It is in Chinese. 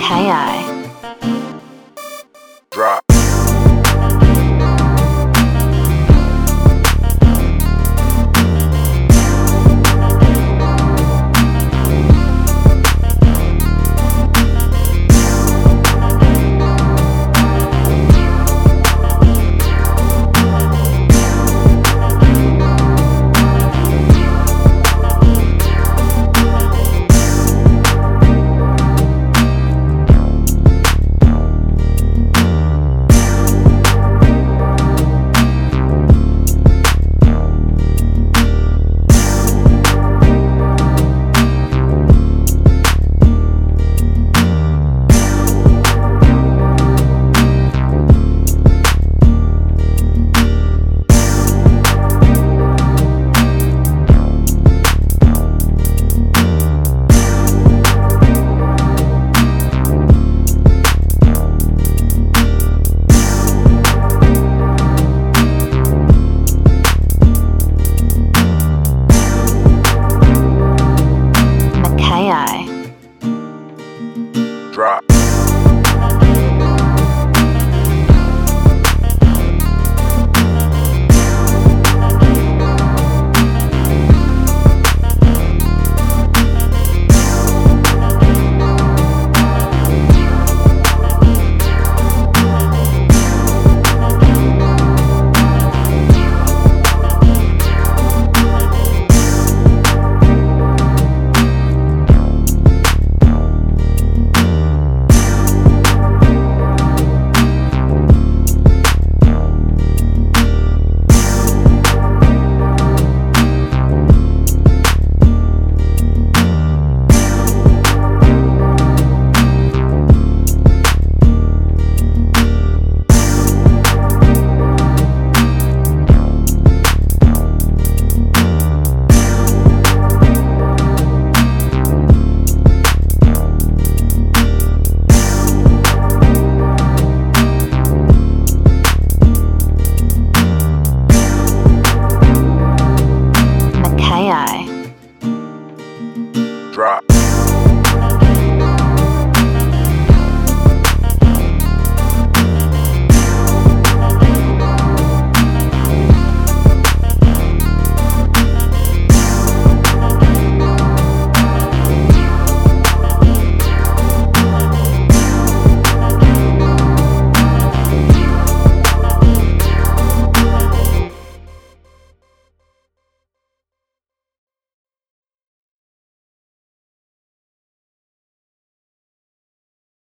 แค่ drop.